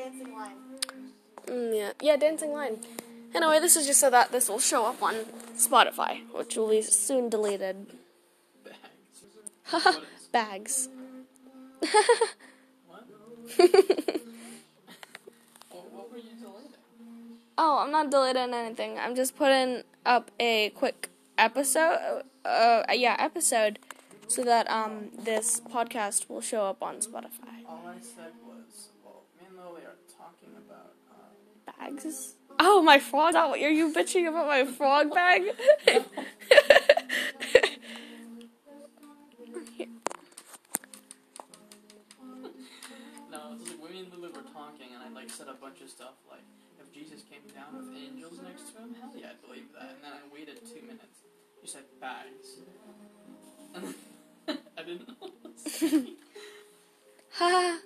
dancing line. Mm, yeah, yeah, dancing line. Anyway, this is just so that this will show up on Spotify, which will be soon deleted. Bags. Bags. Oh, I'm not deleting anything. I'm just putting up a quick episode. Uh, yeah, episode, so that um this podcast will show up on Spotify. All I said was, well, me and Lily are talking about. Uh, Bags. Oh, my frog. Are you bitching about my frog bag? no, it's like when me and Lily were talking, and I like said a bunch of stuff like, if Jesus came down with angels next to him, hell yeah, I'd believe that. And then I waited two minutes. You said bags. And